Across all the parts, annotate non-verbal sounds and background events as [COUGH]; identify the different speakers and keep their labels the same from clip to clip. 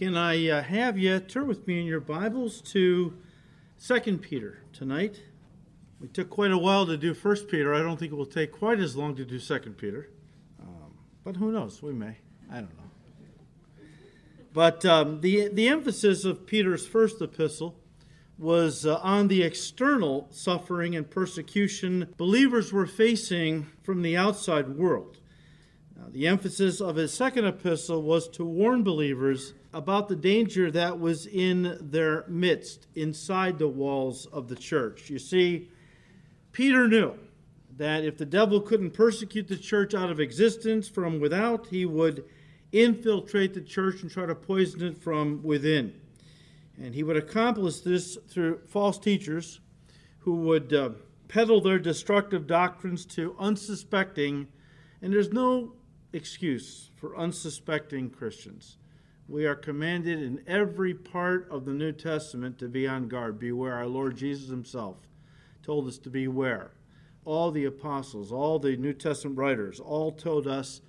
Speaker 1: Can I uh, have you turn with me in your Bibles to 2 Peter tonight? We took quite a while to do 1 Peter. I don't think it will take quite as long to do 2 Peter. Um, but who knows? We may. I don't know. But um, the, the emphasis of Peter's first epistle was uh, on the external suffering and persecution believers were facing from the outside world. Now, the emphasis of his second epistle was to warn believers about the danger that was in their midst, inside the walls of the church. You see, Peter knew that if the devil couldn't persecute the church out of existence from without, he would infiltrate the church and try to poison it from within. And he would accomplish this through false teachers who would uh, peddle their destructive doctrines to unsuspecting, and there's no excuse for unsuspecting Christians. We are commanded in every part of the New Testament to be on guard. Beware. Our Lord Jesus himself told us to beware. All the apostles, all the New Testament writers, all told us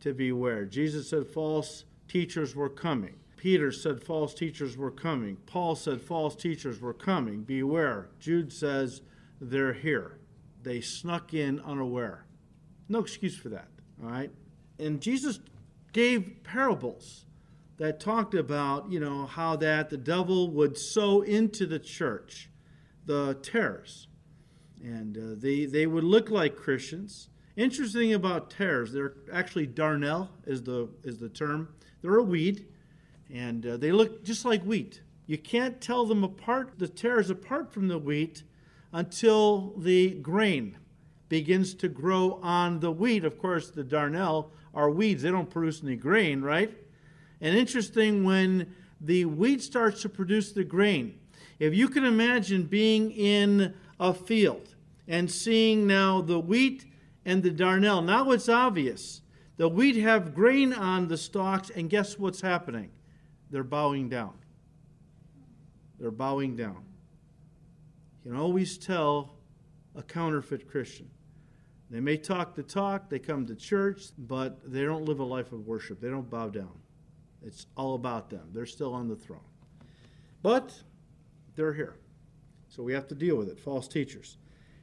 Speaker 1: to beware. Jesus said false teachers were coming. Peter said false teachers were coming. Paul said false teachers were coming. Beware. Jude says they're here. They snuck in unaware. No excuse for that, all right? And Jesus gave parables that talked about, you know, how that the devil would sow into the church the tares. And uh, they, they would look like Christians. Interesting about tares, they're actually darnel is the, is the term. They're a weed, and uh, they look just like wheat. You can't tell them apart, the tares apart from the wheat, until the grain begins to grow on the wheat. Of course, the darnel are weeds, they don't produce any grain, right? And interesting when the wheat starts to produce the grain. If you can imagine being in a field and seeing now the wheat and the darnel, now it's obvious. The wheat have grain on the stalks, and guess what's happening? They're bowing down. They're bowing down. You can always tell a counterfeit Christian. They may talk the talk, they come to church, but they don't live a life of worship. They don't bow down. It's all about them. They're still on the throne. But they're here. So we have to deal with it false teachers.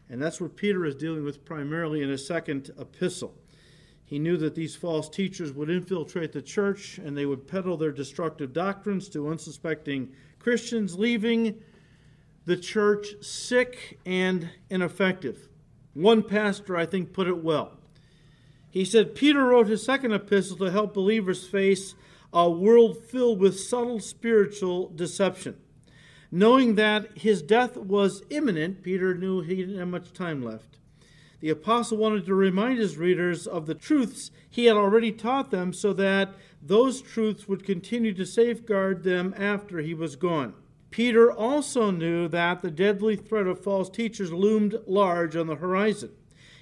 Speaker 1: And that's what Peter is dealing with primarily in his second epistle. He knew that these false teachers would infiltrate the church and they would peddle their destructive doctrines to unsuspecting Christians, leaving the church sick and ineffective. One pastor, I think, put it well. He said Peter wrote his second epistle to help believers face a world filled with subtle spiritual deception. Knowing that his death was imminent, Peter knew he didn't have much time left. The apostle wanted to remind his readers of the truths he had already taught them so that those truths would continue to safeguard them after he was gone. Peter also knew that the deadly threat of false teachers loomed large on the horizon.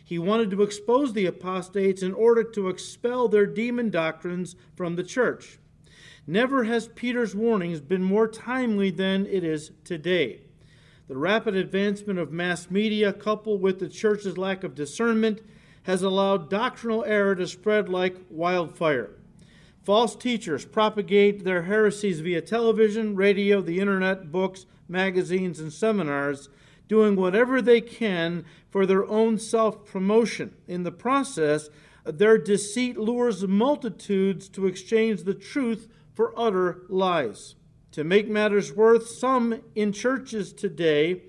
Speaker 1: He wanted to expose the apostates in order to expel their demon doctrines from the church. Never has Peter's warnings been more timely than it is today. The rapid advancement of mass media, coupled with the church's lack of discernment, has allowed doctrinal error to spread like wildfire. False teachers propagate their heresies via television, radio, the internet, books, magazines, and seminars, doing whatever they can for their own self promotion. In the process, their deceit lures multitudes to exchange the truth for utter lies. To make matters worse, some in churches today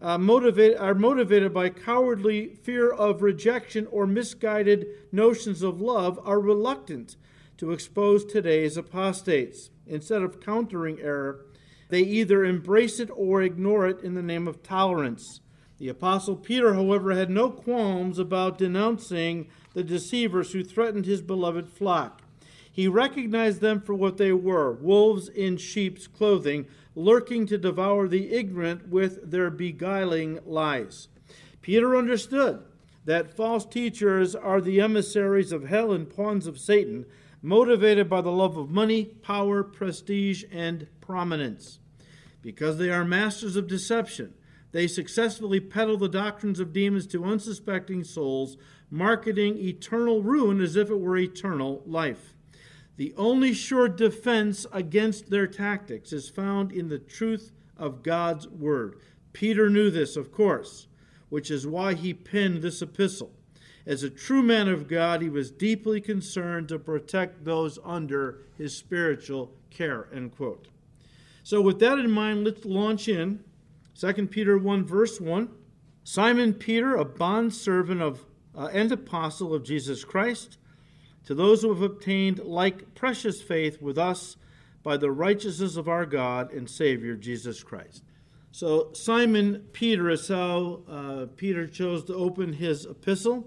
Speaker 1: uh, motivate, are motivated by cowardly fear of rejection or misguided notions of love, are reluctant to expose today's apostates. Instead of countering error, they either embrace it or ignore it in the name of tolerance. The Apostle Peter, however, had no qualms about denouncing the deceivers who threatened his beloved flock. He recognized them for what they were wolves in sheep's clothing, lurking to devour the ignorant with their beguiling lies. Peter understood that false teachers are the emissaries of hell and pawns of Satan motivated by the love of money, power, prestige, and prominence. Because they are masters of deception, they successfully peddle the doctrines of demons to unsuspecting souls, marketing eternal ruin as if it were eternal life. The only sure defense against their tactics is found in the truth of God's word. Peter knew this, of course, which is why he penned this epistle. As a true man of God, he was deeply concerned to protect those under his spiritual care. End quote. So, with that in mind, let's launch in 2 Peter 1, verse 1. Simon Peter, a bondservant of uh, and apostle of Jesus Christ, to those who have obtained like precious faith with us by the righteousness of our God and Savior Jesus Christ. So, Simon Peter is how uh, Peter chose to open his epistle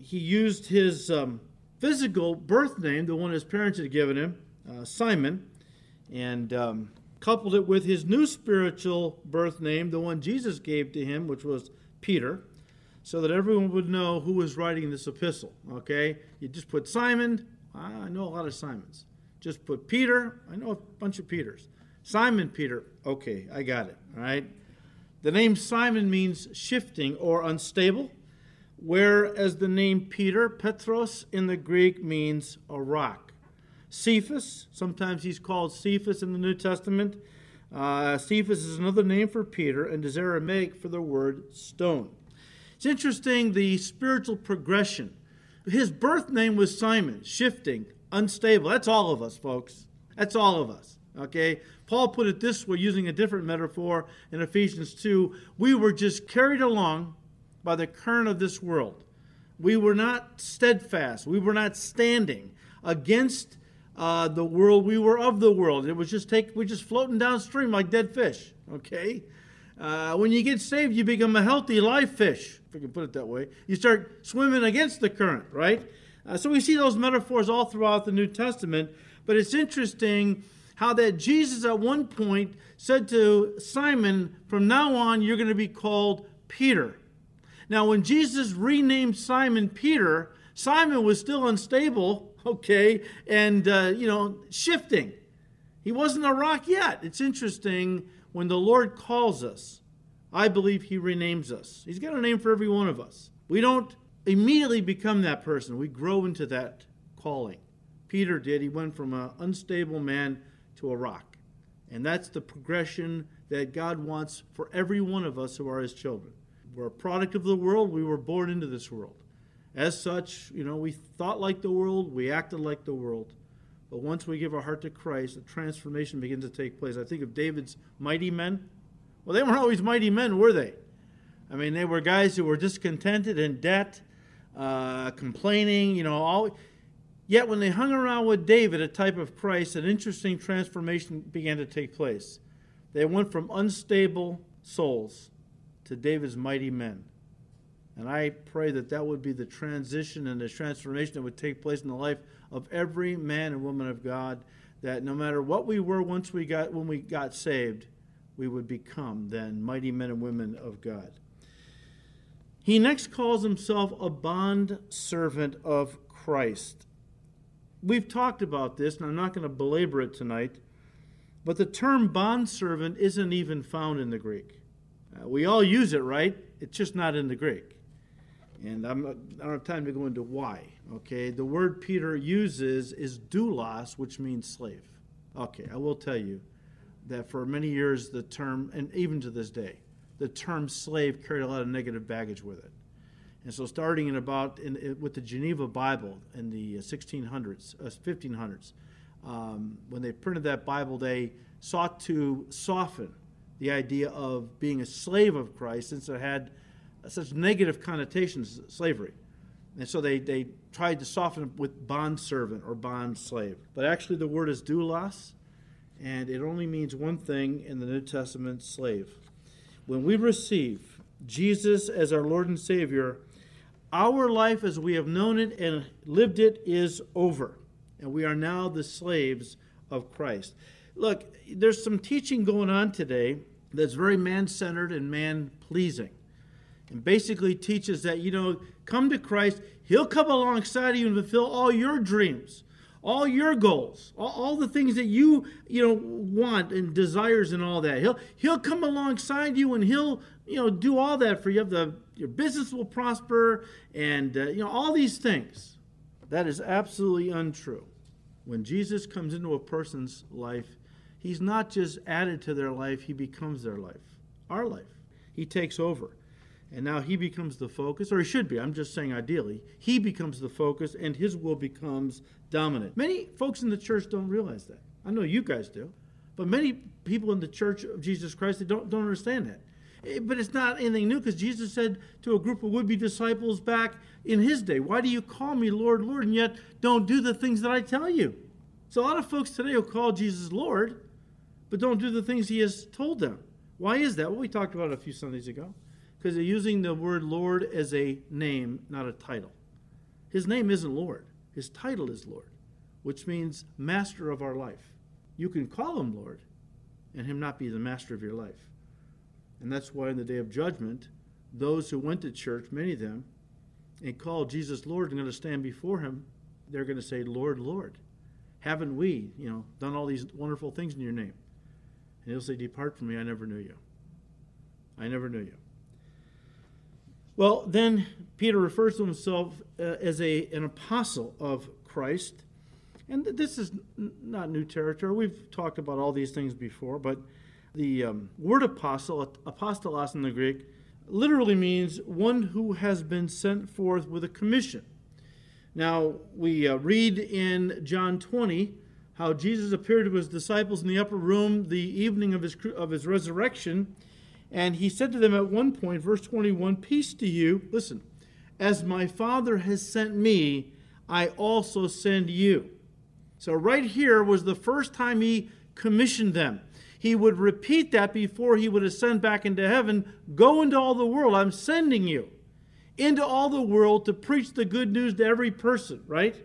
Speaker 1: he used his um, physical birth name, the one his parents had given him, uh, Simon, and um, coupled it with his new spiritual birth name, the one Jesus gave to him, which was Peter, so that everyone would know who was writing this epistle. Okay? You just put Simon, I know a lot of Simons. Just put Peter, I know a bunch of Peters. Simon Peter, okay, I got it. All right? The name Simon means shifting or unstable whereas the name Peter, Petros in the Greek, means a rock. Cephas, sometimes he's called Cephas in the New Testament. Uh, Cephas is another name for Peter and is Aramaic for the word stone. It's interesting the spiritual progression. His birth name was Simon, shifting, unstable. That's all of us, folks. That's all of us. Okay? Paul put it this way using a different metaphor in Ephesians 2. We were just carried along by the current of this world. We were not steadfast. We were not standing against uh, the world. We were of the world. It was just take. We're just floating downstream like dead fish. Okay. Uh, when you get saved, you become a healthy live fish, if we can put it that way. You start swimming against the current, right? Uh, so we see those metaphors all throughout the New Testament. But it's interesting how that Jesus at one point said to Simon, From now on, you're going to be called Peter. Now, when Jesus renamed Simon Peter, Simon was still unstable, [LAUGHS] okay, and, uh, you know, shifting. He wasn't a rock yet. It's interesting when the Lord calls us, I believe He renames us. He's got a name for every one of us. We don't immediately become that person, we grow into that calling. Peter did. He went from an unstable man to a rock. And that's the progression that God wants for every one of us who are His children. We're a product of the world. We were born into this world. As such, you know, we thought like the world, we acted like the world. But once we give our heart to Christ, a transformation begins to take place. I think of David's mighty men. Well, they weren't always mighty men, were they? I mean, they were guys who were discontented, in debt, uh, complaining, you know, all. Yet when they hung around with David, a type of Christ, an interesting transformation began to take place. They went from unstable souls to David's mighty men. And I pray that that would be the transition and the transformation that would take place in the life of every man and woman of God. That no matter what we were once we got when we got saved, we would become then mighty men and women of God. He next calls himself a bond servant of Christ. We've talked about this, and I'm not going to belabor it tonight, but the term bond servant isn't even found in the Greek. Uh, we all use it, right? It's just not in the Greek. And I'm, I don't have time to go into why. Okay, the word Peter uses is doulos, which means slave. Okay, I will tell you that for many years the term, and even to this day, the term slave carried a lot of negative baggage with it. And so, starting in about in, in, with the Geneva Bible in the 1600s, uh, 1500s, uh, um, when they printed that Bible, they sought to soften the idea of being a slave of Christ since it had such negative connotations, slavery. And so they, they tried to soften it with bond servant or bond slave. But actually, the word is doulos, and it only means one thing in the New Testament slave. When we receive Jesus as our Lord and Savior, our life as we have known it and lived it is over. And we are now the slaves of Christ. Look, there's some teaching going on today that's very man centered and man pleasing. And basically teaches that, you know, come to Christ, He'll come alongside of you and fulfill all your dreams, all your goals, all, all, the things that you, you know, want and desires and all that. He'll He'll come alongside you and He'll, you know, do all that for you. The your business will prosper and uh, you know all these things. That is absolutely untrue. When Jesus comes into a person's life, he's not just added to their life, he becomes their life, our life. He takes over. And now he becomes the focus, or he should be, I'm just saying ideally. He becomes the focus, and his will becomes dominant. Many folks in the church don't realize that. I know you guys do. But many people in the church of Jesus Christ, they don't, don't understand that. Eh, but it's not anything new because Jesus said to a group of would be disciples back in his day, Why do you call me Lord, Lord, and yet don't do the things that I tell you? So a lot of folks today will call Jesus Lord, but don't do the things he has told them. Why is that? Well, we talked about it a few Sundays ago. Because they're using the word Lord as a name, not a title. His name isn't Lord, his title is Lord, which means master of our life. You can call him Lord and him not be the master of your life. And that's why in the day of judgment, those who went to church, many of them, and called Jesus Lord and going to stand before him, they're going to say, Lord, Lord, haven't we, you know, done all these wonderful things in your name? And he'll say, Depart from me, I never knew you. I never knew you. Well, then Peter refers to himself uh, as a, an apostle of Christ. And this is n- not new territory. We've talked about all these things before, but the um, word apostle, apostolos in the Greek, literally means one who has been sent forth with a commission. Now, we uh, read in John 20 how Jesus appeared to his disciples in the upper room the evening of his, of his resurrection, and he said to them at one point, verse 21, Peace to you. Listen, as my Father has sent me, I also send you. So, right here was the first time he commissioned them. He would repeat that before he would ascend back into heaven Go into all the world. I'm sending you into all the world to preach the good news to every person, right?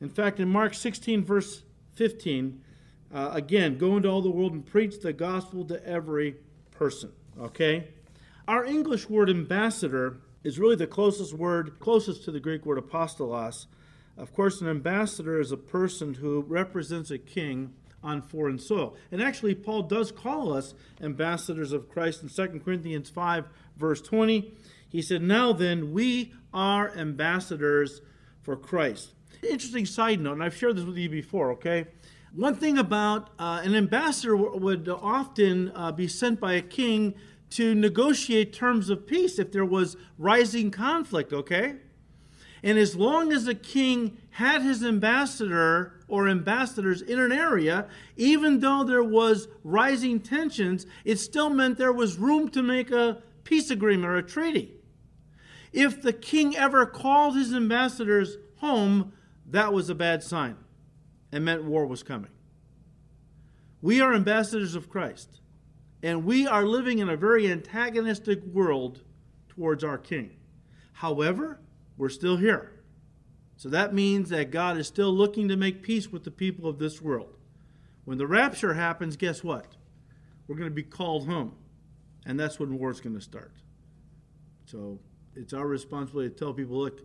Speaker 1: In fact, in Mark 16, verse 15, uh, again, go into all the world and preach the gospel to every person. Okay? Our English word ambassador is really the closest word, closest to the Greek word apostolos. Of course, an ambassador is a person who represents a king on foreign soil. And actually, Paul does call us ambassadors of Christ in 2 Corinthians 5, verse 20. He said, Now then, we are ambassadors for Christ. Interesting side note, and I've shared this with you before, okay? One thing about uh, an ambassador would often uh, be sent by a king to negotiate terms of peace if there was rising conflict, okay? And as long as a king had his ambassador or ambassadors in an area, even though there was rising tensions, it still meant there was room to make a peace agreement or a treaty. If the king ever called his ambassadors home, that was a bad sign and meant war was coming. We are ambassadors of Christ, and we are living in a very antagonistic world towards our King. However, we're still here. So that means that God is still looking to make peace with the people of this world. When the rapture happens, guess what? We're going to be called home, and that's when war is going to start. So it's our responsibility to tell people look,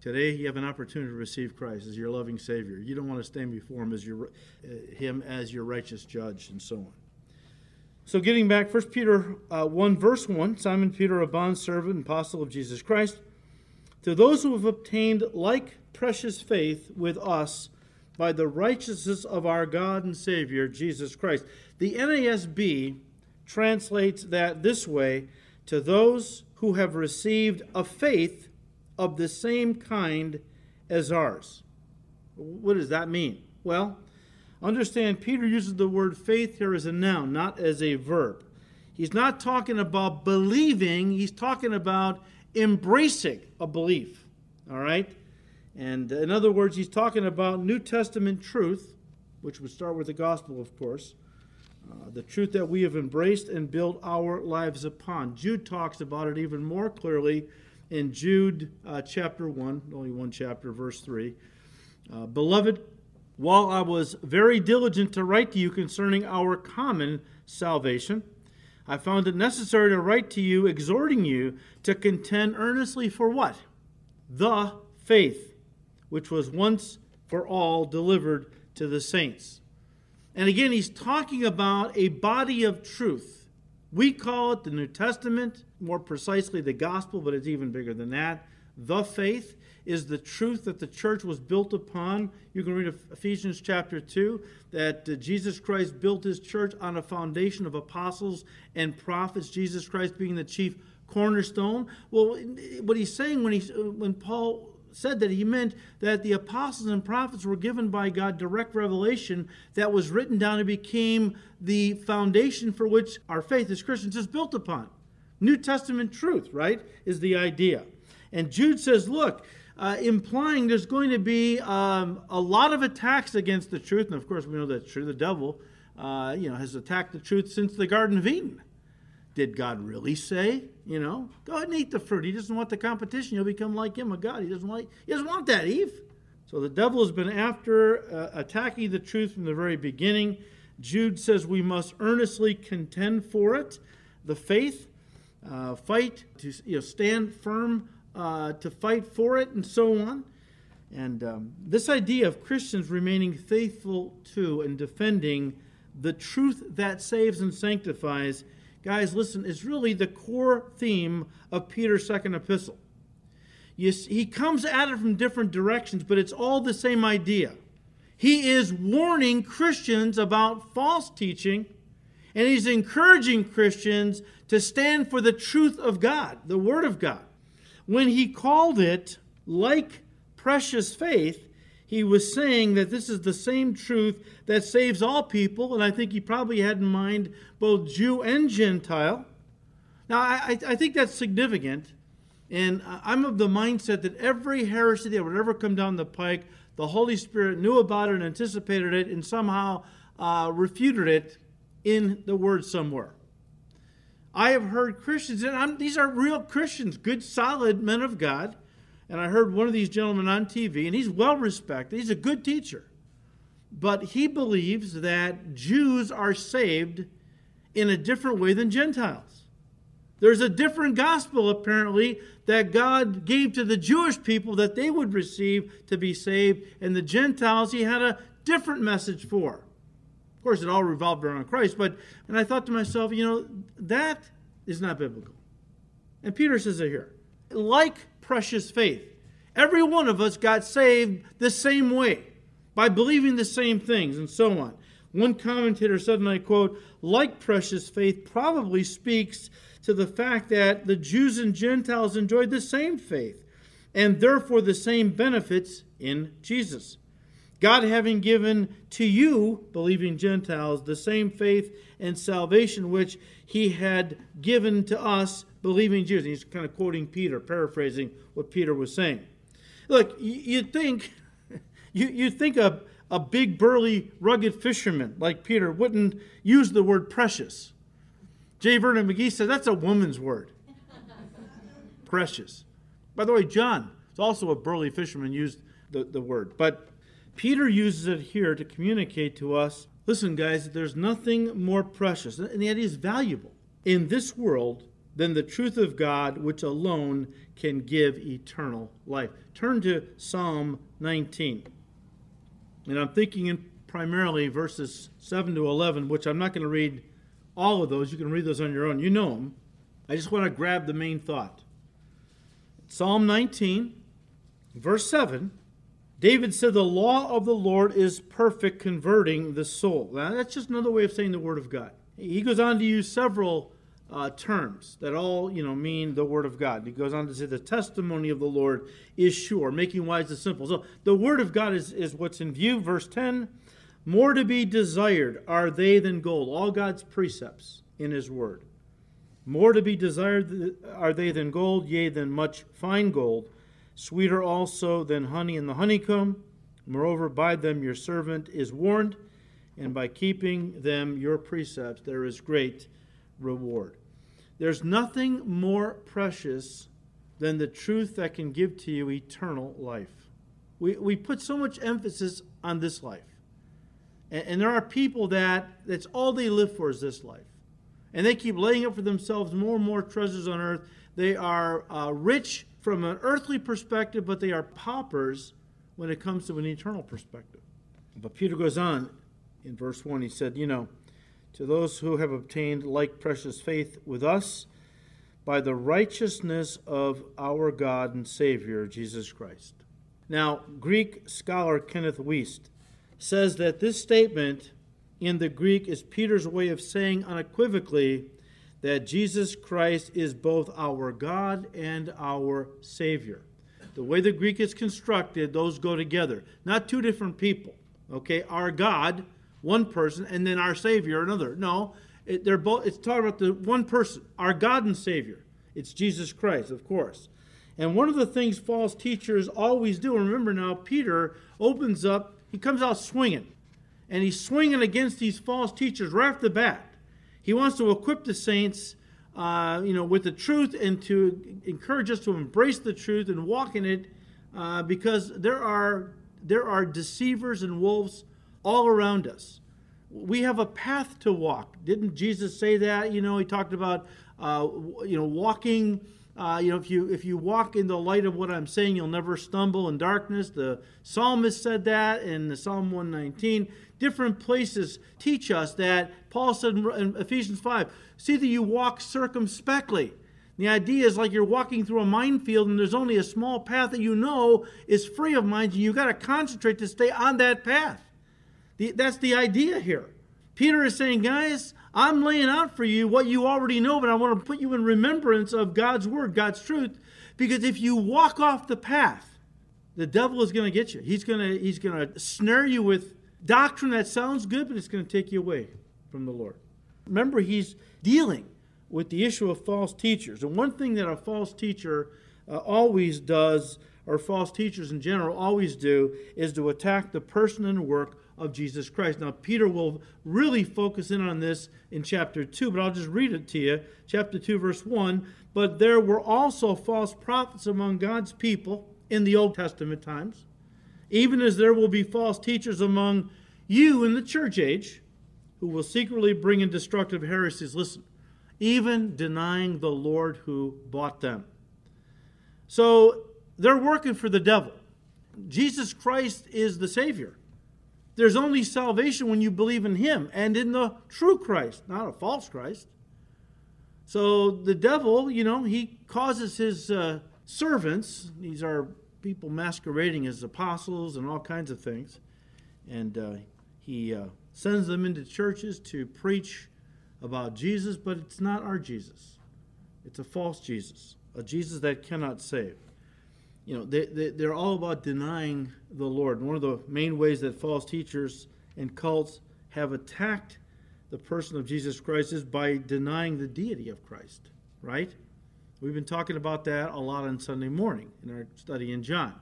Speaker 1: Today, you have an opportunity to receive Christ as your loving Savior. You don't want to stand before Him as your, uh, Him as your righteous Judge, and so on. So, getting back, 1 Peter uh, 1, verse 1 Simon Peter, a bondservant and apostle of Jesus Christ, to those who have obtained like precious faith with us by the righteousness of our God and Savior, Jesus Christ. The NASB translates that this way to those who have received a faith of the same kind as ours. What does that mean? Well, understand Peter uses the word faith here as a noun, not as a verb. He's not talking about believing, he's talking about embracing a belief. All right? And in other words, he's talking about New Testament truth, which would start with the gospel, of course. Uh, the truth that we have embraced and built our lives upon. Jude talks about it even more clearly in Jude uh, chapter 1, only one chapter, verse 3. Uh, Beloved, while I was very diligent to write to you concerning our common salvation, I found it necessary to write to you, exhorting you to contend earnestly for what? The faith, which was once for all delivered to the saints. And again, he's talking about a body of truth we call it the New Testament, more precisely the gospel, but it's even bigger than that. The faith is the truth that the church was built upon. You can read Ephesians chapter 2 that uh, Jesus Christ built his church on a foundation of apostles and prophets, Jesus Christ being the chief cornerstone. Well, what he's saying when he when Paul said that he meant that the apostles and prophets were given by God direct revelation that was written down and became the foundation for which our faith as Christians is built upon. New Testament truth, right, is the idea. And Jude says, look, uh, implying there's going to be um, a lot of attacks against the truth. And of course, we know that's true. The devil, uh, you know, has attacked the truth since the Garden of Eden. Did God really say, you know, go ahead and eat the fruit? He doesn't want the competition. You'll become like him, a God. He doesn't like. He doesn't want that, Eve. So the devil has been after uh, attacking the truth from the very beginning. Jude says we must earnestly contend for it, the faith, uh, fight to you know, stand firm uh, to fight for it, and so on. And um, this idea of Christians remaining faithful to and defending the truth that saves and sanctifies guys, listen, is really the core theme of Peter's second epistle. You see, he comes at it from different directions, but it's all the same idea. He is warning Christians about false teaching, and he's encouraging Christians to stand for the truth of God, the Word of God. When he called it like precious faith, he was saying that this is the same truth that saves all people, and I think he probably had in mind both Jew and Gentile. Now, I, I think that's significant, and I'm of the mindset that every heresy that would ever come down the pike, the Holy Spirit knew about it and anticipated it and somehow uh, refuted it in the Word somewhere. I have heard Christians, and I'm, these are real Christians, good, solid men of God and I heard one of these gentlemen on TV, and he's well respected. He's a good teacher. But he believes that Jews are saved in a different way than Gentiles. There's a different gospel, apparently, that God gave to the Jewish people that they would receive to be saved, and the Gentiles he had a different message for. Of course, it all revolved around Christ, but, and I thought to myself, you know, that is not biblical. And Peter says it here. Like precious faith. Every one of us got saved the same way, by believing the same things, and so on. One commentator said, and I quote, like precious faith probably speaks to the fact that the Jews and Gentiles enjoyed the same faith and therefore the same benefits in Jesus. God having given to you, believing Gentiles, the same faith and salvation which he had given to us believing Jews. And he's kind of quoting Peter, paraphrasing what Peter was saying. Look, you'd think, [LAUGHS] you, you think a, a big, burly, rugged fisherman like Peter wouldn't use the word precious. J. Vernon McGee said that's a woman's word. [LAUGHS] precious. By the way, John is also a burly fisherman, used the, the word. But Peter uses it here to communicate to us listen, guys, there's nothing more precious, and idea is valuable in this world than the truth of God, which alone can give eternal life. Turn to Psalm 19. And I'm thinking in primarily verses 7 to 11, which I'm not going to read all of those. You can read those on your own. You know them. I just want to grab the main thought. Psalm 19, verse 7. David said, The law of the Lord is perfect, converting the soul. Now, that's just another way of saying the Word of God. He goes on to use several uh, terms that all you know mean the word of God. He goes on to say the testimony of the Lord is sure, making wise the simple. So the word of God is, is what's in view. Verse 10 More to be desired are they than gold, all God's precepts in his word. More to be desired are they than gold, yea, than much fine gold, sweeter also than honey in the honeycomb. Moreover, by them your servant is warned, and by keeping them your precepts there is great reward. There's nothing more precious than the truth that can give to you eternal life. We, we put so much emphasis on this life. And, and there are people that that's all they live for is this life. And they keep laying up for themselves more and more treasures on earth. They are uh, rich from an earthly perspective, but they are paupers when it comes to an eternal perspective. But Peter goes on in verse 1. He said, You know, to those who have obtained like precious faith with us by the righteousness of our God and Savior, Jesus Christ. Now, Greek scholar Kenneth Wuest says that this statement in the Greek is Peter's way of saying unequivocally that Jesus Christ is both our God and our Savior. The way the Greek is constructed, those go together. Not two different people. Okay, our God, one person, and then our Savior, another. No, it, they're both. It's talking about the one person, our God and Savior. It's Jesus Christ, of course. And one of the things false teachers always do. Remember now, Peter opens up. He comes out swinging, and he's swinging against these false teachers right off the bat. He wants to equip the saints, uh, you know, with the truth and to encourage us to embrace the truth and walk in it, uh, because there are there are deceivers and wolves all around us. We have a path to walk. Didn't Jesus say that? You know, he talked about uh, you know walking. Uh, you know, if you if you walk in the light of what I'm saying, you'll never stumble in darkness. The psalmist said that in the Psalm 119 different places teach us that Paul said in Ephesians 5 see that you walk circumspectly. The idea is like you're walking through a minefield and there's only a small path that you know is free of mines, and you've got to concentrate to stay on that path. The, that's the idea here. Peter is saying, guys, I'm laying out for you what you already know, but I want to put you in remembrance of God's word, God's truth, because if you walk off the path, the devil is going to get you. He's going to he's going to snare you with doctrine that sounds good, but it's going to take you away from the Lord. Remember, he's dealing with the issue of false teachers. And one thing that a false teacher uh, always does, or false teachers in general always do, is to attack the person and work of Jesus Christ. Now, Peter will really focus in on this in chapter 2, but I'll just read it to you. Chapter 2, verse 1. But there were also false prophets among God's people in the Old Testament times even as there will be false teachers among you in the church age who will secretly bring in destructive heresies. Listen, even denying the Lord who bought them. So they're working for the devil. Jesus Christ is the Savior. There's only salvation when you believe in Him and in the true Christ, not a false Christ. So the devil, you know, he causes his uh, servants, these are people masquerading as apostles and all kinds of things. And uh, he uh, sends them into churches to preach about Jesus, but it's not our Jesus. It's a false Jesus, a Jesus that cannot save. You know, they, they, they're all about denying the Lord. One of the main ways that false teachers and cults have attacked the person of Jesus Christ is by denying the deity of Christ, right? We've been talking about that a lot on Sunday morning in our study in John.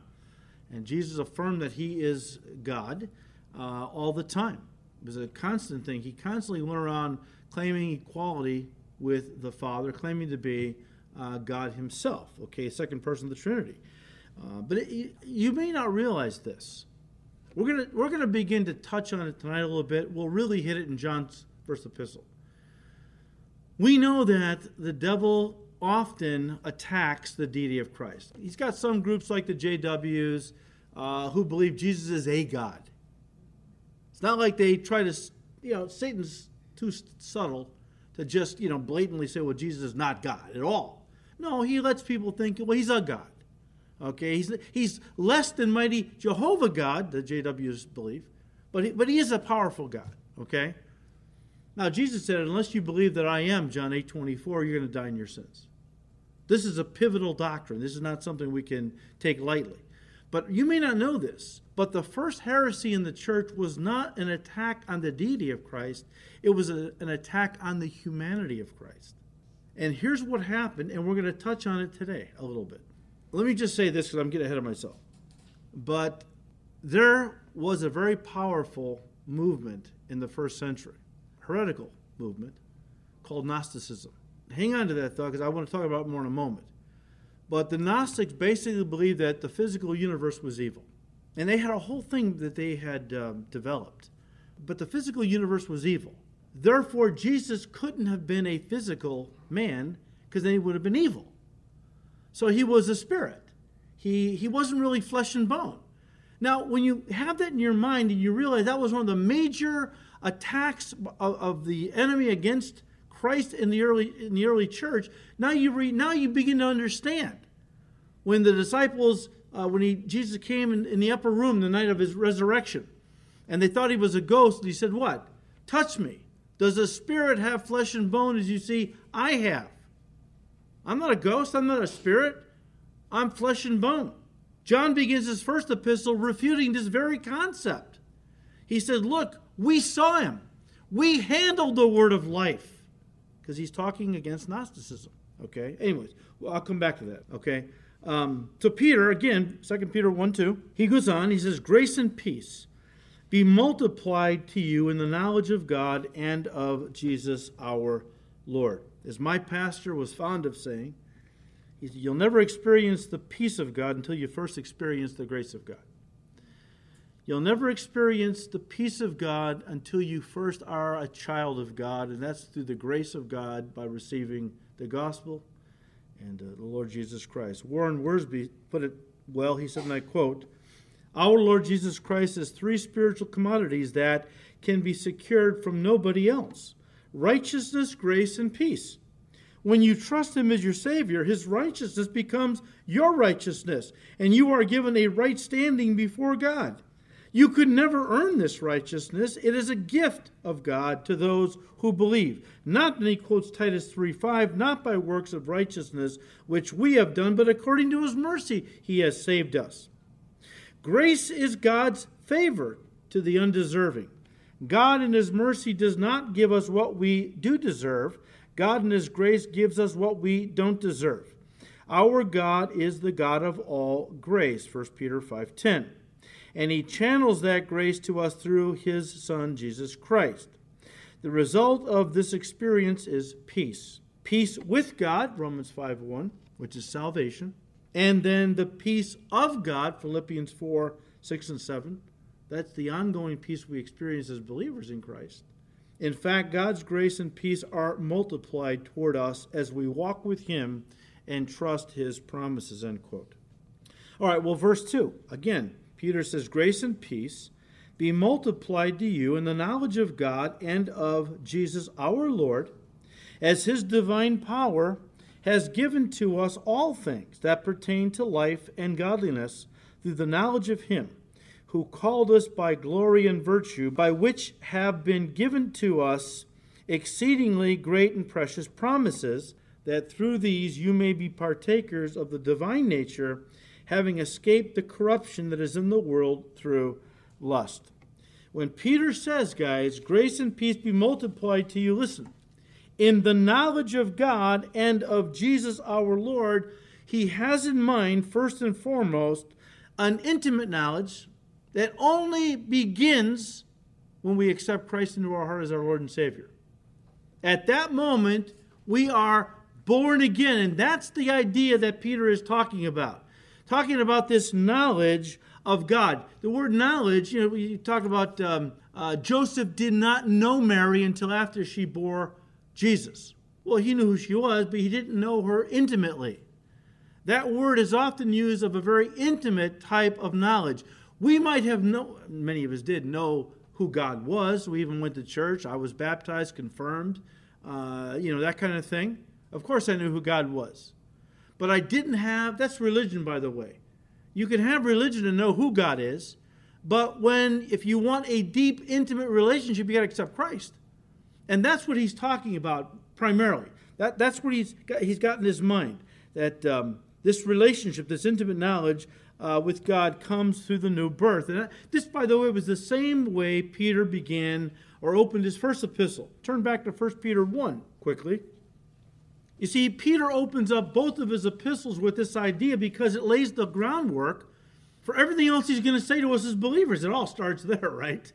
Speaker 1: And Jesus affirmed that he is God uh, all the time. It was a constant thing. He constantly went around claiming equality with the Father, claiming to be uh, God himself, okay, second person of the Trinity. Uh, but it, you may not realize this. We're going we're gonna begin to touch on it tonight a little bit. We'll really hit it in John's first epistle. We know that the devil often attacks the deity of Christ. He's got some groups like the JWs uh, who believe Jesus is a God. It's not like they try to, you know, Satan's too subtle to just, you know, blatantly say, well, Jesus is not God at all. No, he lets people think, well, he's a God. Okay, he's, he's less than mighty Jehovah God, the JWs believe, but he, but he is a powerful God. Okay? Now, Jesus said, unless you believe that I am, John 8 24, you're going to die in your sins. This is a pivotal doctrine. This is not something we can take lightly. But you may not know this, but the first heresy in the church was not an attack on the deity of Christ, it was a, an attack on the humanity of Christ. And here's what happened, and we're going to touch on it today a little bit. Let me just say this because I'm getting ahead of myself. But there was a very powerful movement in the first century heretical movement called Gnosticism. Hang on to that thought because I want to talk about more in a moment. But the Gnostics basically believed that the physical universe was evil. And they had a whole thing that they had um, developed. But the physical universe was evil. Therefore, Jesus couldn't have been a physical man because then he would have been evil. So he was a spirit. He, he wasn't really flesh and bone. Now, when you have that in your mind and you realize that was one of the major attacks of, of the enemy against Christ in the early in the early church, now you read now you begin to understand when the disciples uh, when he Jesus came in, in the upper room the night of his resurrection, and they thought he was a ghost, and he said, "What? Touch me. Does a spirit have flesh and bone as you see I have?" I'm not a ghost. I'm not a spirit. I'm flesh and bone. John begins his first epistle refuting this very concept. He said, Look, we saw him. We handled the word of life. Because he's talking against Gnosticism. Okay? Anyways, well, I'll come back to that. Okay? Um, so Peter, again, 2 Peter 1 2, he goes on, he says, Grace and peace be multiplied to you in the knowledge of God and of Jesus our Lord. As my pastor was fond of saying, he said, You'll never experience the peace of God until you first experience the grace of God. You'll never experience the peace of God until you first are a child of God, and that's through the grace of God by receiving the gospel and uh, the Lord Jesus Christ. Warren Wiersbe put it well. He said, and I quote, Our Lord Jesus Christ is three spiritual commodities that can be secured from nobody else righteousness, grace, and peace. When you trust Him as your Savior, His righteousness becomes your righteousness, and you are given a right standing before God. You could never earn this righteousness. It is a gift of God to those who believe. Not, and he quotes Titus 3:5, not by works of righteousness which we have done, but according to his mercy he has saved us. Grace is God's favor to the undeserving. God in his mercy does not give us what we do deserve. God in his grace gives us what we don't deserve. Our God is the God of all grace, 1 Peter 5:10 and he channels that grace to us through his Son, Jesus Christ. The result of this experience is peace. Peace with God, Romans 5 1, which is salvation. And then the peace of God, Philippians 4 6 and 7. That's the ongoing peace we experience as believers in Christ. In fact, God's grace and peace are multiplied toward us as we walk with Him and trust His promises. End quote. All right, well, verse 2. Again, Peter says, Grace and peace be multiplied to you in the knowledge of God and of Jesus our Lord, as his divine power has given to us all things that pertain to life and godliness through the knowledge of him who called us by glory and virtue, by which have been given to us exceedingly great and precious promises, that through these you may be partakers of the divine nature having escaped the corruption that is in the world through lust. When Peter says, guys, grace and peace be multiplied to you, listen, in the knowledge of God and of Jesus our Lord, he has in mind, first and foremost, an intimate knowledge that only begins when we accept Christ into our heart as our Lord and Savior. At that moment, we are born again, and that's the idea that Peter is talking about talking about this knowledge of God. The word knowledge, you know, we talk about um, uh, Joseph did not know Mary until after she bore Jesus. Well, he knew who she was, but he didn't know her intimately. That word is often used of a very intimate type of knowledge. We might have know, many of us did know who God was. We even went to church. I was baptized, confirmed, uh, you know, that kind of thing. Of course, I knew who God was. But I didn't have, that's religion, by the way. You can have religion and know who God is, but when, if you want a deep, intimate relationship, you got to accept Christ. And that's what he's talking about primarily. That, that's what he's got, he's got in his mind. That um, this relationship, this intimate knowledge uh, with God comes through the new birth. And this, by the way, was the same way Peter began or opened his first epistle. Turn back to 1 Peter 1 quickly. You see, Peter opens up both of his epistles with this idea because it lays the groundwork for everything else he's going to say to us as believers. It all starts there, [LAUGHS] right?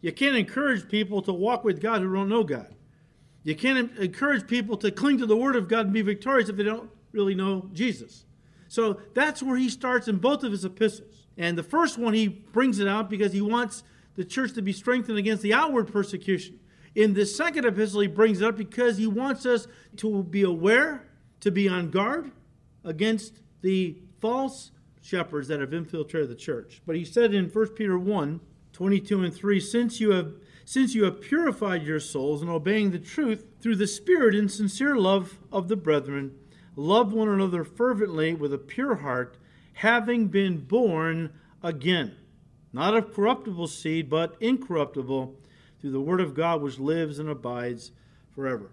Speaker 1: You can't encourage people to walk with God who don't know God. You can't encourage people to cling to the Word of God and be victorious if they don't really know Jesus. So that's where he starts in both of his epistles. And the first one, he brings it out because he wants the church to be strengthened against the outward persecution. In the second epistle, he brings it up because he wants us to be aware, to be on guard against the false shepherds that have infiltrated the church. But he said in 1 Peter 1 22 and 3, since you have since you have purified your souls in obeying the truth through the Spirit in sincere love of the brethren, love one another fervently with a pure heart, having been born again, not of corruptible seed, but incorruptible, through the word of God which lives and abides forever.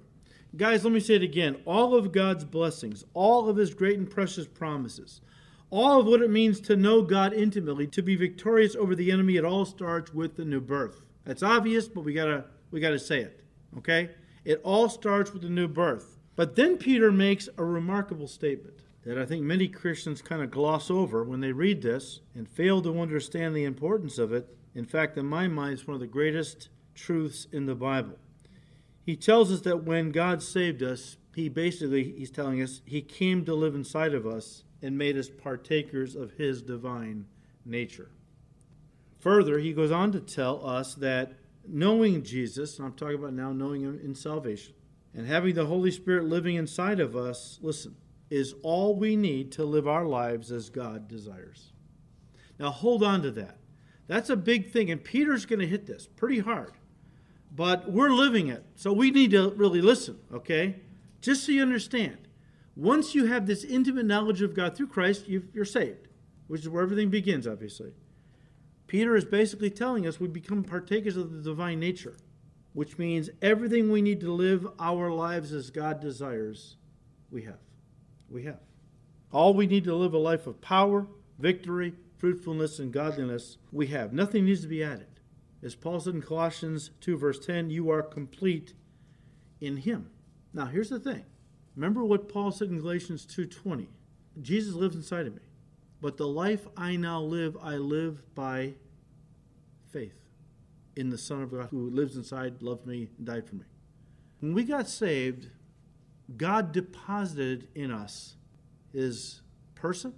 Speaker 1: Guys, let me say it again. All of God's blessings, all of his great and precious promises, all of what it means to know God intimately, to be victorious over the enemy, it all starts with the new birth. That's obvious, but we gotta we gotta say it. Okay? It all starts with the new birth. But then Peter makes a remarkable statement that I think many Christians kind of gloss over when they read this and fail to understand the importance of it. In fact, in my mind, it's one of the greatest truths in the Bible. He tells us that when God saved us, he basically he's telling us he came to live inside of us and made us partakers of his divine nature. Further, he goes on to tell us that knowing Jesus, I'm talking about now knowing him in salvation, and having the Holy Spirit living inside of us, listen, is all we need to live our lives as God desires. Now hold on to that. That's a big thing, and Peter's going to hit this pretty hard. But we're living it, so we need to really listen, okay? Just so you understand. Once you have this intimate knowledge of God through Christ, you are saved, which is where everything begins, obviously. Peter is basically telling us we become partakers of the divine nature, which means everything we need to live our lives as God desires, we have. We have. All we need to live a life of power, victory, fruitfulness, and godliness, we have. Nothing needs to be added. As Paul said in Colossians 2, verse 10, you are complete in him. Now, here's the thing. Remember what Paul said in Galatians 2:20. Jesus lives inside of me. But the life I now live, I live by faith in the Son of God who lives inside, loved me, and died for me. When we got saved, God deposited in us his person,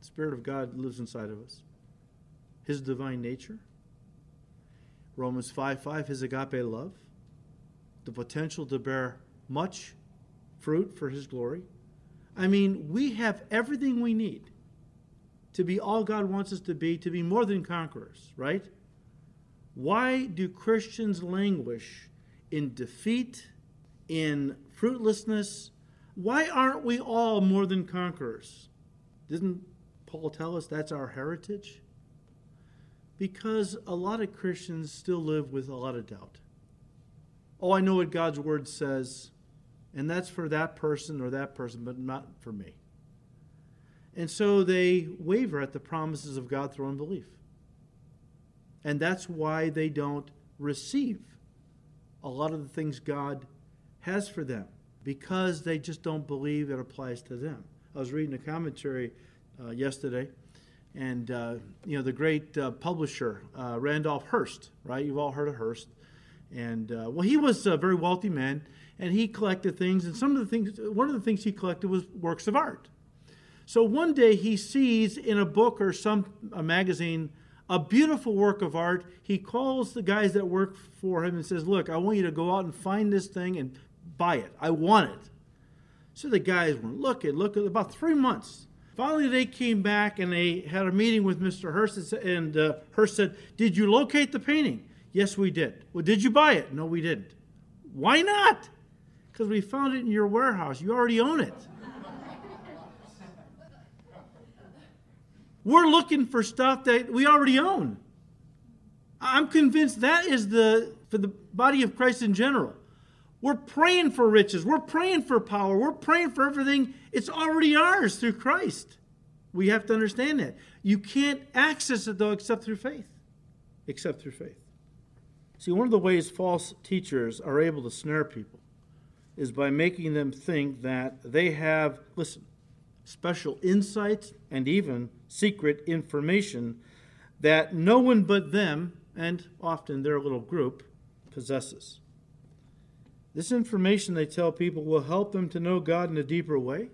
Speaker 1: the Spirit of God lives inside of us, his divine nature. Romans 5 5, his agape love, the potential to bear much fruit for his glory. I mean, we have everything we need to be all God wants us to be, to be more than conquerors, right? Why do Christians languish in defeat, in fruitlessness? Why aren't we all more than conquerors? Didn't Paul tell us that's our heritage? Because a lot of Christians still live with a lot of doubt. Oh, I know what God's word says, and that's for that person or that person, but not for me. And so they waver at the promises of God through unbelief. And that's why they don't receive a lot of the things God has for them because they just don't believe it applies to them. I was reading a commentary uh, yesterday, and uh, you know the great uh, publisher uh, Randolph Hearst, right? You've all heard of Hearst, and uh, well, he was a very wealthy man, and he collected things, and some of the things, one of the things he collected was works of art. So one day he sees in a book or some a magazine a beautiful work of art. He calls the guys that work for him and says, Look, I want you to go out and find this thing and buy it. I want it. So the guys went looking, looking, about three months. Finally, they came back and they had a meeting with Mr. Hearst, and uh, Hearst said, Did you locate the painting? Yes, we did. Well, did you buy it? No, we didn't. Why not? Because we found it in your warehouse. You already own it. We're looking for stuff that we already own. I'm convinced that is the for the body of Christ in general. We're praying for riches. We're praying for power. We're praying for everything. It's already ours through Christ. We have to understand that. You can't access it though except through faith. Except through faith. See, one of the ways false teachers are able to snare people is by making them think that they have, listen, special insights, and even secret information that no one but them, and often their little group, possesses. This information, they tell people, will help them to know God in a deeper way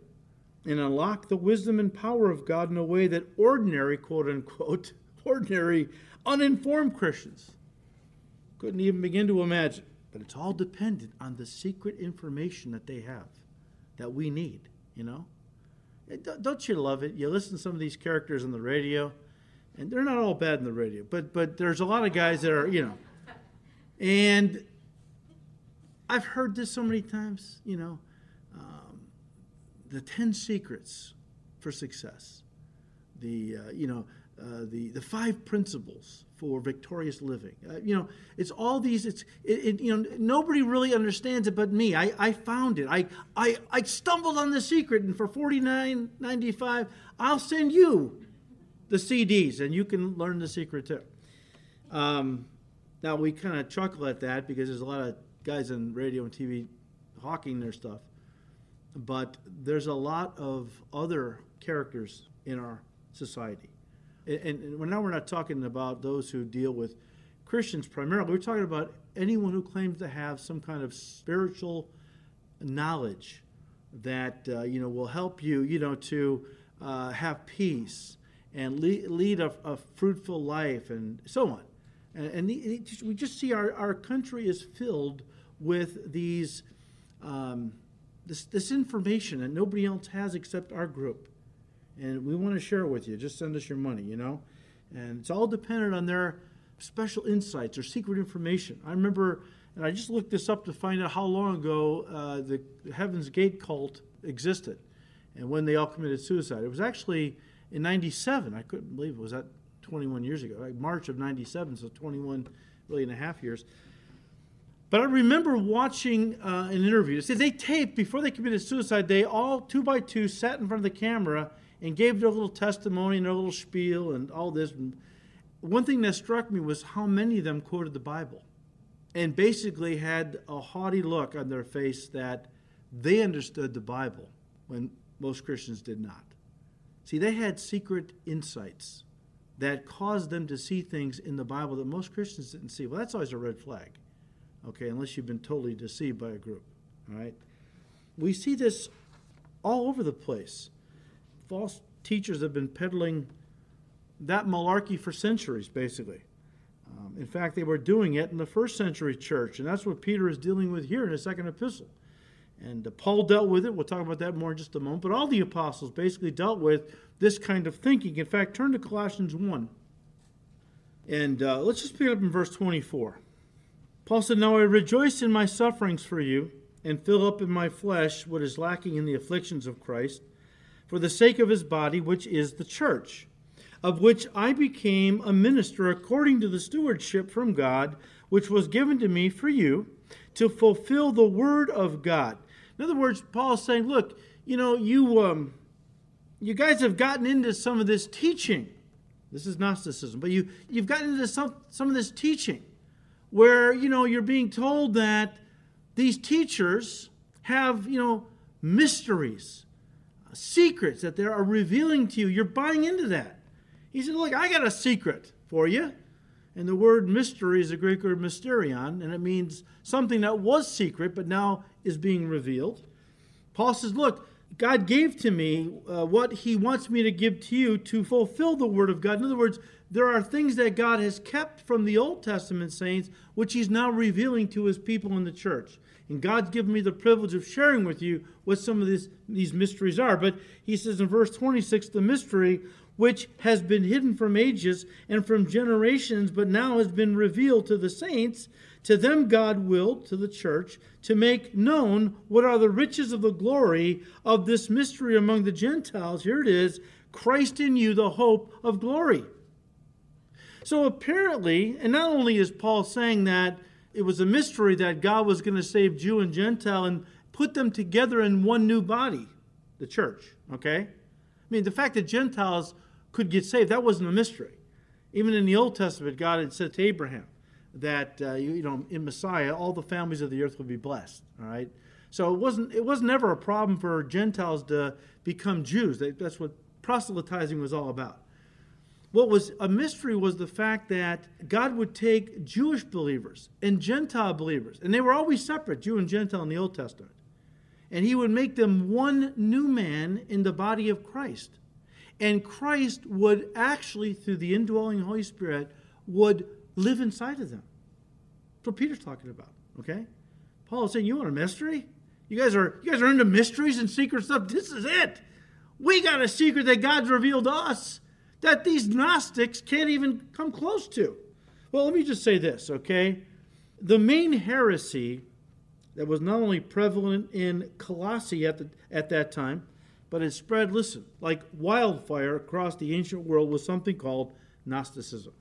Speaker 1: and unlock the wisdom and power of God in a way that ordinary, quote unquote, [LAUGHS] ordinary, uninformed Christians couldn't even begin to imagine. But it's all dependent on the secret information that they have that we need, you know? Don't you love it? You listen to some of these characters on the radio, and they're not all bad in the radio, but but there's a lot of guys that are, you know, And I've heard this so many times, you know, um, the 10 secrets for success, the, uh, you know, uh, the, the five principles for victorious living. Uh, you know, it's all these, it's, it, it, you know, nobody really understands it but me. I, I found it. I, I, I stumbled on the secret, and for $49.95, I'll send you the CDs, and you can learn the secret too. Um, now, we kind of chuckle at that because there's a lot of guys on radio and TV hawking their stuff. But there's a lot of other characters in our society and, and now we're not talking about those who deal with Christians primarily. We're talking about anyone who claims to have some kind of spiritual knowledge that uh, you know will help you, you know, to uh, have peace and lead, lead a, a, fruitful life and so on. And, and the, we just see our, our country is filled with these um, this, this information that nobody else has except our group and we want to share it with you. Just send us your money, you know? And it's all dependent on their special insights or secret information. I remember, and I just looked this up to find out how long ago uh, the Heaven's Gate cult existed and when they all committed suicide. It was actually in 97. I couldn't believe it was that 21 years ago, like March of 97, so 21 really and a half years. But I remember watching uh, an interview. See, they taped before they committed suicide. They all two by two sat in front of the camera and gave their little testimony and their little spiel and all this. One thing that struck me was how many of them quoted the Bible and basically had a haughty look on their face that they understood the Bible when most Christians did not. See, they had secret insights that caused them to see things in the Bible that most Christians didn't see. Well, that's always a red flag, okay, unless you've been totally deceived by a group, all right? We see this all over the place false teachers have been peddling that malarkey for centuries, basically. Um, in fact, they were doing it in the first century church, and that's what Peter is dealing with here in his second epistle. And uh, Paul dealt with it. We'll talk about that more in just a moment. But all the apostles basically dealt with this kind of thinking. In fact, turn to Colossians 1. And uh, let's just pick up in verse 24. Paul said, Now I rejoice in my sufferings for you, and fill up in my flesh what is lacking in the afflictions of Christ for the sake of his body, which is the church, of which I became a minister according to the stewardship from God, which was given to me for you, to fulfill the word of God. In other words, Paul is saying, look, you know, you um, you guys have gotten into some of this teaching. This is Gnosticism, but you you've gotten into some some of this teaching where you know you're being told that these teachers have you know mysteries secrets that they are revealing to you. You're buying into that. He said, Look, I got a secret for you. And the word mystery is a Greek word mysterion, and it means something that was secret but now is being revealed. Paul says, Look, God gave to me uh, what he wants me to give to you to fulfill the word of God. In other words, there are things that God has kept from the Old Testament saints, which he's now revealing to his people in the church. And God's given me the privilege of sharing with you what some of these mysteries are. But he says in verse 26 the mystery which has been hidden from ages and from generations, but now has been revealed to the saints. To them, God willed, to the church, to make known what are the riches of the glory of this mystery among the Gentiles. Here it is Christ in you, the hope of glory. So apparently, and not only is Paul saying that it was a mystery that God was going to save Jew and Gentile and put them together in one new body, the church. Okay? I mean, the fact that Gentiles could get saved, that wasn't a mystery. Even in the Old Testament, God had said to Abraham that, uh, you, you know, in Messiah, all the families of the earth would be blessed. All right? So it wasn't, it was never a problem for Gentiles to become Jews. That's what proselytizing was all about. What was a mystery was the fact that God would take Jewish believers and Gentile believers, and they were always separate, Jew and Gentile in the Old Testament, and He would make them one new man in the body of Christ. And Christ would actually, through the indwelling Holy Spirit, would live inside of them. That's what Peter's talking about, okay? Paul is saying, You want a mystery? You guys are you guys are into mysteries and secret stuff. This is it. We got a secret that God's revealed to us that these Gnostics can't even come close to. Well, let me just say this, okay? The main heresy that was not only prevalent in Colossae at, the, at that time, but it spread, listen, like wildfire across the ancient world was something called Gnosticism.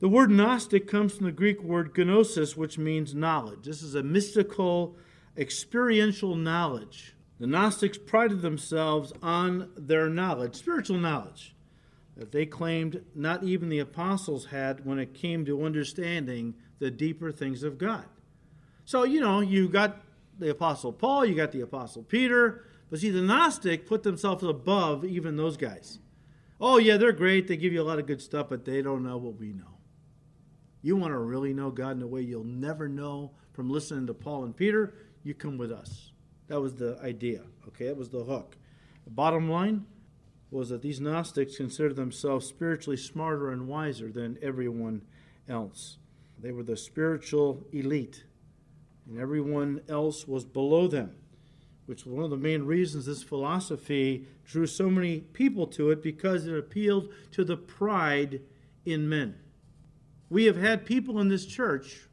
Speaker 1: The word Gnostic comes from the Greek word gnosis, which means knowledge. This is a mystical, experiential knowledge. The Gnostics prided themselves on their knowledge, spiritual knowledge, that they claimed not even the apostles had when it came to understanding the deeper things of God. So, you know, you got the apostle Paul, you got the apostle Peter, but see, the Gnostic put themselves above even those guys. Oh, yeah, they're great. They give you a lot of good stuff, but they don't know what we know. You want to really know God in a way you'll never know from listening to Paul and Peter? You come with us. That was the idea. Okay, that was the hook. The bottom line was that these Gnostics considered themselves spiritually smarter and wiser than everyone else. They were the spiritual elite, and everyone else was below them, which was one of the main reasons this philosophy drew so many people to it because it appealed to the pride in men. We have had people in this church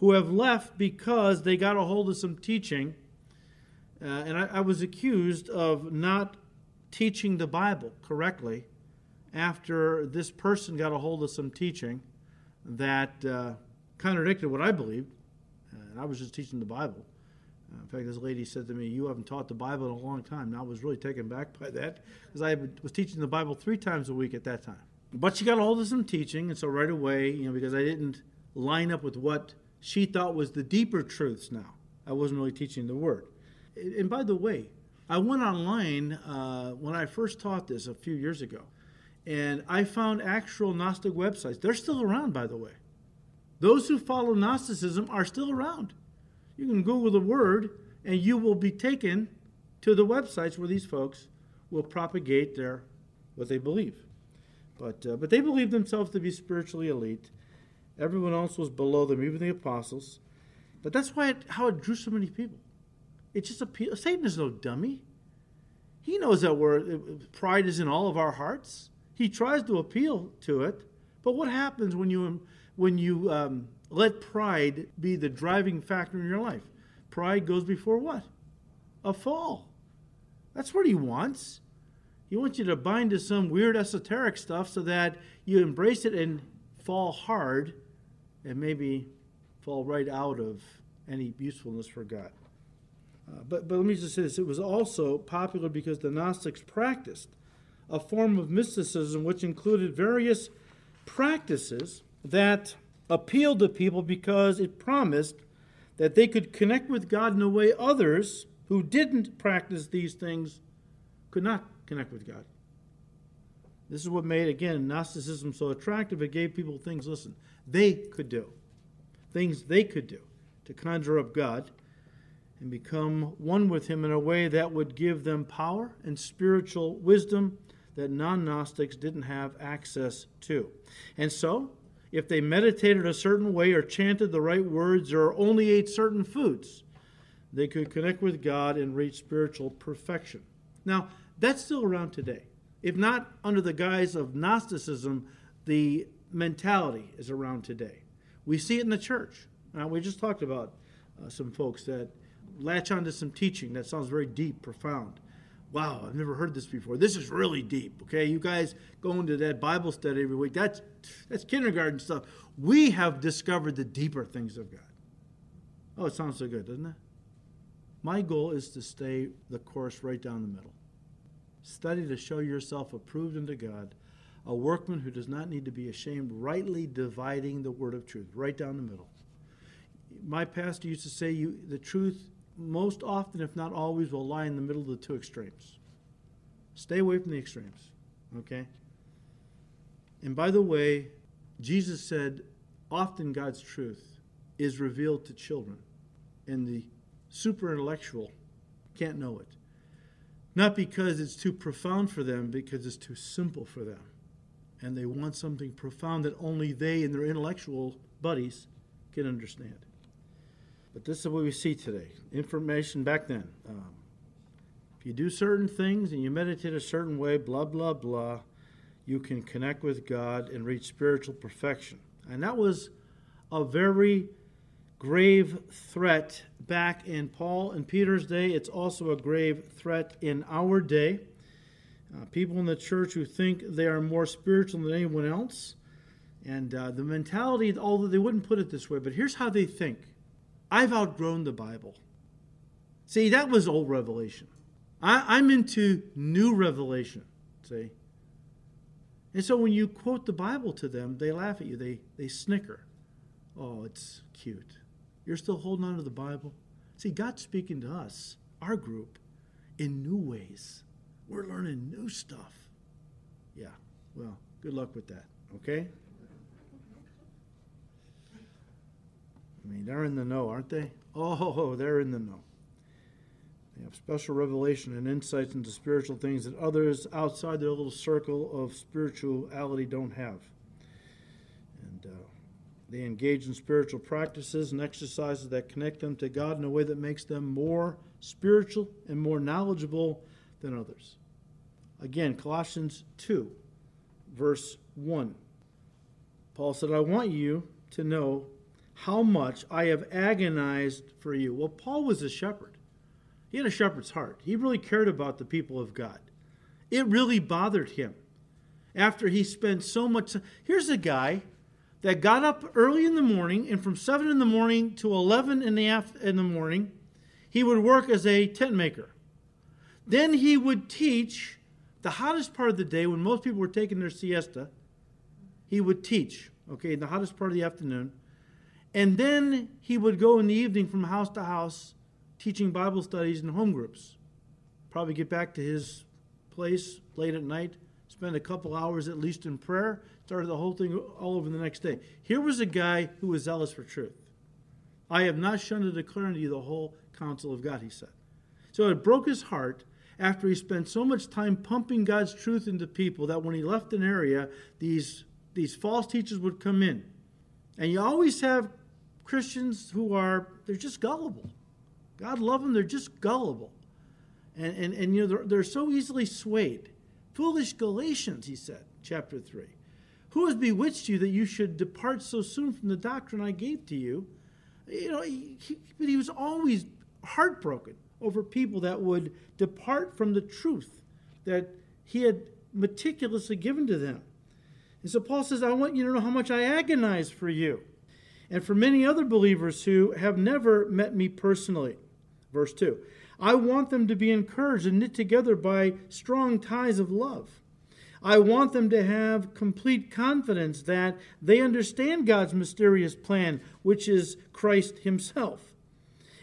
Speaker 1: who have left because they got a hold of some teaching. Uh, and I, I, was accused of not teaching the Bible correctly after this person got a hold of some teaching that uh, contradicted what I believed. And I was just teaching the Bible. Uh, in fact, this lady said to me, You haven't taught the Bible in a long time. And I was really taken back by that because I was teaching the Bible three times a week at that time. But she got a hold of some teaching, and so right away, you know, because I didn't line up with what she thought was the deeper truths now, I wasn't really teaching the Word. And by the way, I went online uh, when I first taught this a few years ago, and I found actual Gnostic websites. They're still around, by the way. Those who follow Gnosticism are still around. You can Google the word, and you will be taken to the websites where these folks will propagate their what they believe. But, uh, but they believed themselves to be spiritually elite. Everyone else was below them, even the apostles. But that's why it, how it drew so many people. It just appeals. Satan is no dummy. He knows that we're, uh, pride is in all of our hearts. He tries to appeal to it. But what happens when you, when you um, let pride be the driving factor in your life? Pride goes before what? A fall. That's what he wants. He wants you to bind to some weird esoteric stuff so that you embrace it and fall hard and maybe fall right out of any usefulness for God. Uh, but, but let me just say this it was also popular because the Gnostics practiced a form of mysticism which included various practices that appealed to people because it promised that they could connect with God in a way others who didn't practice these things could not connect with God. This is what made, again, Gnosticism so attractive. It gave people things, listen, they could do. Things they could do to conjure up God and become one with Him in a way that would give them power and spiritual wisdom that non Gnostics didn't have access to. And so, if they meditated a certain way or chanted the right words or only ate certain foods, they could connect with God and reach spiritual perfection. Now, that's still around today. If not under the guise of Gnosticism, the mentality is around today. We see it in the church. Now, we just talked about uh, some folks that latch onto some teaching that sounds very deep, profound. Wow, I've never heard this before. This is really deep. Okay, you guys going to that Bible study every week. That's that's kindergarten stuff. We have discovered the deeper things of God. Oh, it sounds so good, doesn't it? My goal is to stay the course right down the middle. Study to show yourself approved unto God, a workman who does not need to be ashamed, rightly dividing the word of truth, right down the middle. My pastor used to say, you, the truth most often, if not always, will lie in the middle of the two extremes. Stay away from the extremes, okay? And by the way, Jesus said, often God's truth is revealed to children, and the super intellectual can't know it. Not because it's too profound for them, because it's too simple for them. And they want something profound that only they and their intellectual buddies can understand. But this is what we see today. Information back then. Um, if you do certain things and you meditate a certain way, blah, blah, blah, you can connect with God and reach spiritual perfection. And that was a very grave threat back in Paul and Peter's day. It's also a grave threat in our day. Uh, people in the church who think they are more spiritual than anyone else. And uh, the mentality, although they wouldn't put it this way, but here's how they think I've outgrown the Bible. See, that was old revelation. I, I'm into new revelation. See? And so when you quote the Bible to them, they laugh at you, they, they snicker. Oh, it's cute. You're still holding on to the Bible? See, God's speaking to us, our group, in new ways. We're learning new stuff. Yeah, well, good luck with that, okay? I mean, they're in the know, aren't they? Oh, [LAUGHS] they're in the know. They have special revelation and insights into spiritual things that others outside their little circle of spirituality don't have. And uh, they engage in spiritual practices and exercises that connect them to God in a way that makes them more spiritual and more knowledgeable than others. Again, Colossians 2, verse 1. Paul said, I want you to know how much I have agonized for you. Well, Paul was a shepherd. He had a shepherd's heart. He really cared about the people of God. It really bothered him after he spent so much. time. Here's a guy that got up early in the morning, and from 7 in the morning to 11 in the, in the morning, he would work as a tent maker. Then he would teach the hottest part of the day when most people were taking their siesta. He would teach, okay, in the hottest part of the afternoon. And then he would go in the evening from house to house teaching Bible studies in home groups. Probably get back to his place late at night, spend a couple hours at least in prayer, started the whole thing all over the next day. Here was a guy who was zealous for truth. I have not shunned to declare unto you the whole counsel of God, he said. So it broke his heart after he spent so much time pumping God's truth into people that when he left an area, these, these false teachers would come in. And you always have Christians who are, they're just gullible. God love them, they're just gullible. And, and, and you know, they're, they're so easily swayed. Foolish Galatians, he said, chapter 3. Who has bewitched you that you should depart so soon from the doctrine I gave to you? You know, he, he, but he was always heartbroken over people that would depart from the truth that he had meticulously given to them. And so Paul says, I want you to know how much I agonize for you and for many other believers who have never met me personally. Verse 2 I want them to be encouraged and knit together by strong ties of love. I want them to have complete confidence that they understand God's mysterious plan, which is Christ Himself.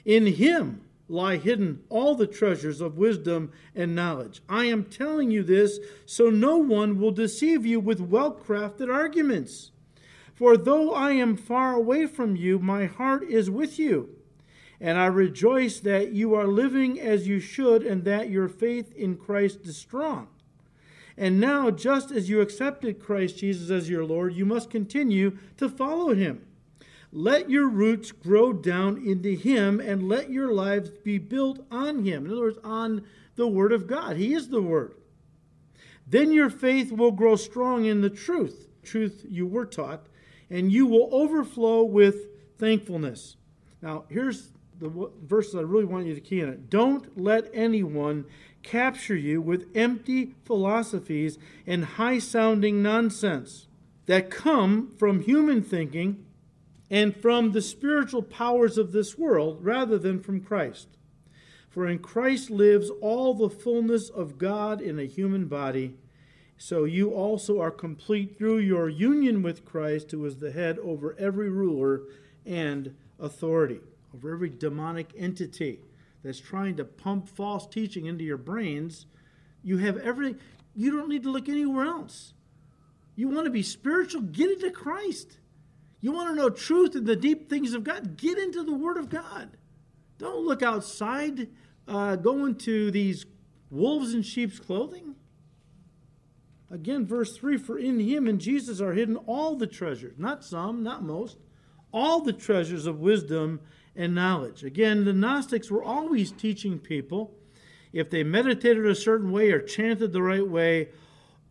Speaker 1: In Him lie hidden all the treasures of wisdom and knowledge. I am telling you this so no one will deceive you with well crafted arguments. For though I am far away from you, my heart is with you. And I rejoice that you are living as you should and that your faith in Christ is strong. And now, just as you accepted Christ Jesus as your Lord, you must continue to follow him. Let your roots grow down into him and let your lives be built on him. In other words, on the Word of God. He is the Word. Then your faith will grow strong in the truth, truth you were taught, and you will overflow with thankfulness. Now, here's the verses I really want you to key in it. Don't let anyone capture you with empty philosophies and high sounding nonsense that come from human thinking and from the spiritual powers of this world rather than from Christ. For in Christ lives all the fullness of God in a human body. So you also are complete through your union with Christ, who is the head over every ruler and authority, over every demonic entity that's trying to pump false teaching into your brains, you have everything. You don't need to look anywhere else. You want to be spiritual? Get into Christ. You want to know truth and the deep things of God? Get into the Word of God. Don't look outside, uh, go into these wolves in sheep's clothing. Again, verse 3 For in him and Jesus are hidden all the treasures, not some, not most, all the treasures of wisdom and knowledge. Again, the Gnostics were always teaching people if they meditated a certain way or chanted the right way,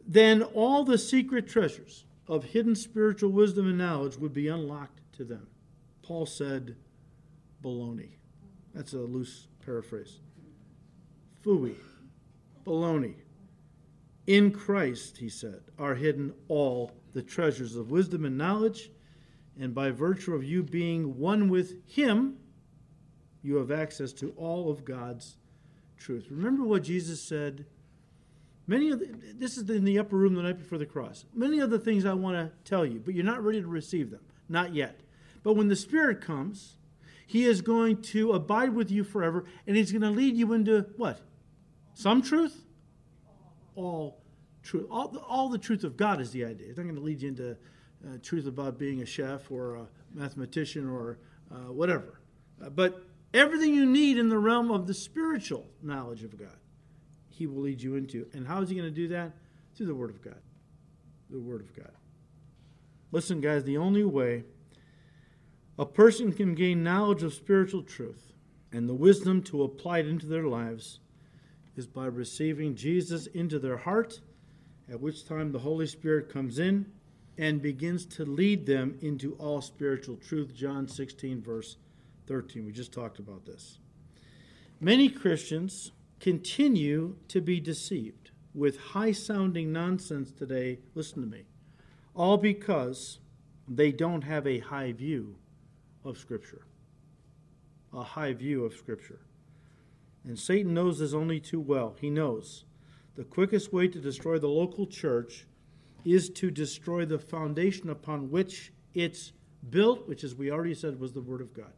Speaker 1: then all the secret treasures of hidden spiritual wisdom and knowledge would be unlocked to them. Paul said, baloney. That's a loose paraphrase. Fooey. Baloney. In Christ, he said, are hidden all the treasures of wisdom and knowledge, and by virtue of you being one with him, you have access to all of God's truth. Remember what Jesus said Many of the, this is in the upper room the night before the cross. Many of the things I want to tell you, but you're not ready to receive them. Not yet. But when the Spirit comes, He is going to abide with you forever, and He's going to lead you into what? Some truth? All truth. All the, all the truth of God is the idea. It's not going to lead you into uh, truth about being a chef or a mathematician or uh, whatever. Uh, but everything you need in the realm of the spiritual knowledge of God he will lead you into. And how is he going to do that? Through the Word of God. The Word of God. Listen, guys, the only way a person can gain knowledge of spiritual truth and the wisdom to apply it into their lives is by receiving Jesus into their heart, at which time the Holy Spirit comes in and begins to lead them into all spiritual truth. John 16, verse 13. We just talked about this. Many Christians continue to be deceived with high sounding nonsense today. Listen to me. All because they don't have a high view of Scripture. A high view of Scripture. And Satan knows this only too well. He knows the quickest way to destroy the local church is to destroy the foundation upon which it's built, which, as we already said, was the Word of God.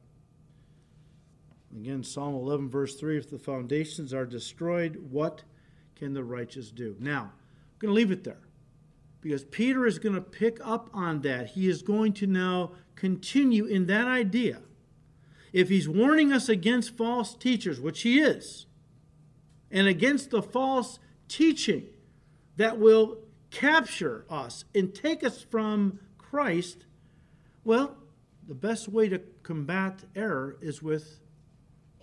Speaker 1: Again, Psalm 11, verse 3 if the foundations are destroyed, what can the righteous do? Now, I'm going to leave it there because Peter is going to pick up on that. He is going to now continue in that idea. If he's warning us against false teachers, which he is, and against the false teaching that will capture us and take us from Christ, well, the best way to combat error is with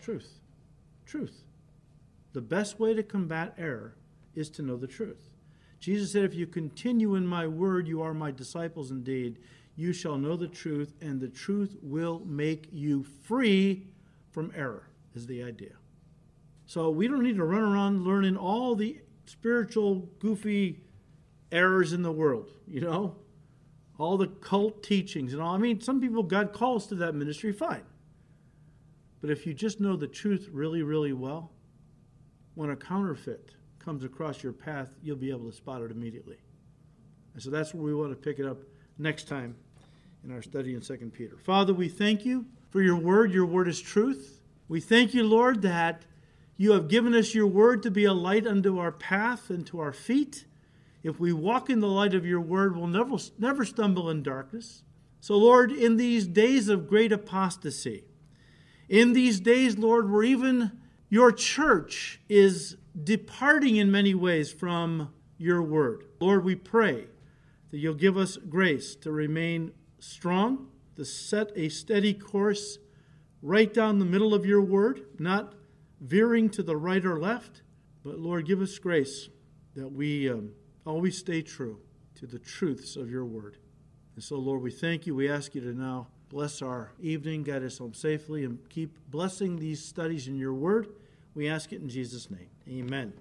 Speaker 1: Truth. Truth. The best way to combat error is to know the truth. Jesus said, If you continue in my word, you are my disciples indeed. You shall know the truth, and the truth will make you free from error, is the idea. So we don't need to run around learning all the spiritual, goofy errors in the world, you know? All the cult teachings and all. I mean, some people, God calls to that ministry, fine. But if you just know the truth really, really well, when a counterfeit comes across your path, you'll be able to spot it immediately. And so that's where we want to pick it up next time in our study in 2 Peter. Father, we thank you for your word. Your word is truth. We thank you, Lord, that you have given us your word to be a light unto our path and to our feet. If we walk in the light of your word, we'll never, never stumble in darkness. So, Lord, in these days of great apostasy, in these days, Lord, where even your church is departing in many ways from your word. Lord, we pray that you'll give us grace to remain strong, to set a steady course right down the middle of your word, not veering to the right or left. But Lord, give us grace that we um, always stay true to the truths of your word. And so, Lord, we thank you. We ask you to now Bless our evening, guide us home safely, and keep blessing these studies in your word. We ask it in Jesus' name. Amen.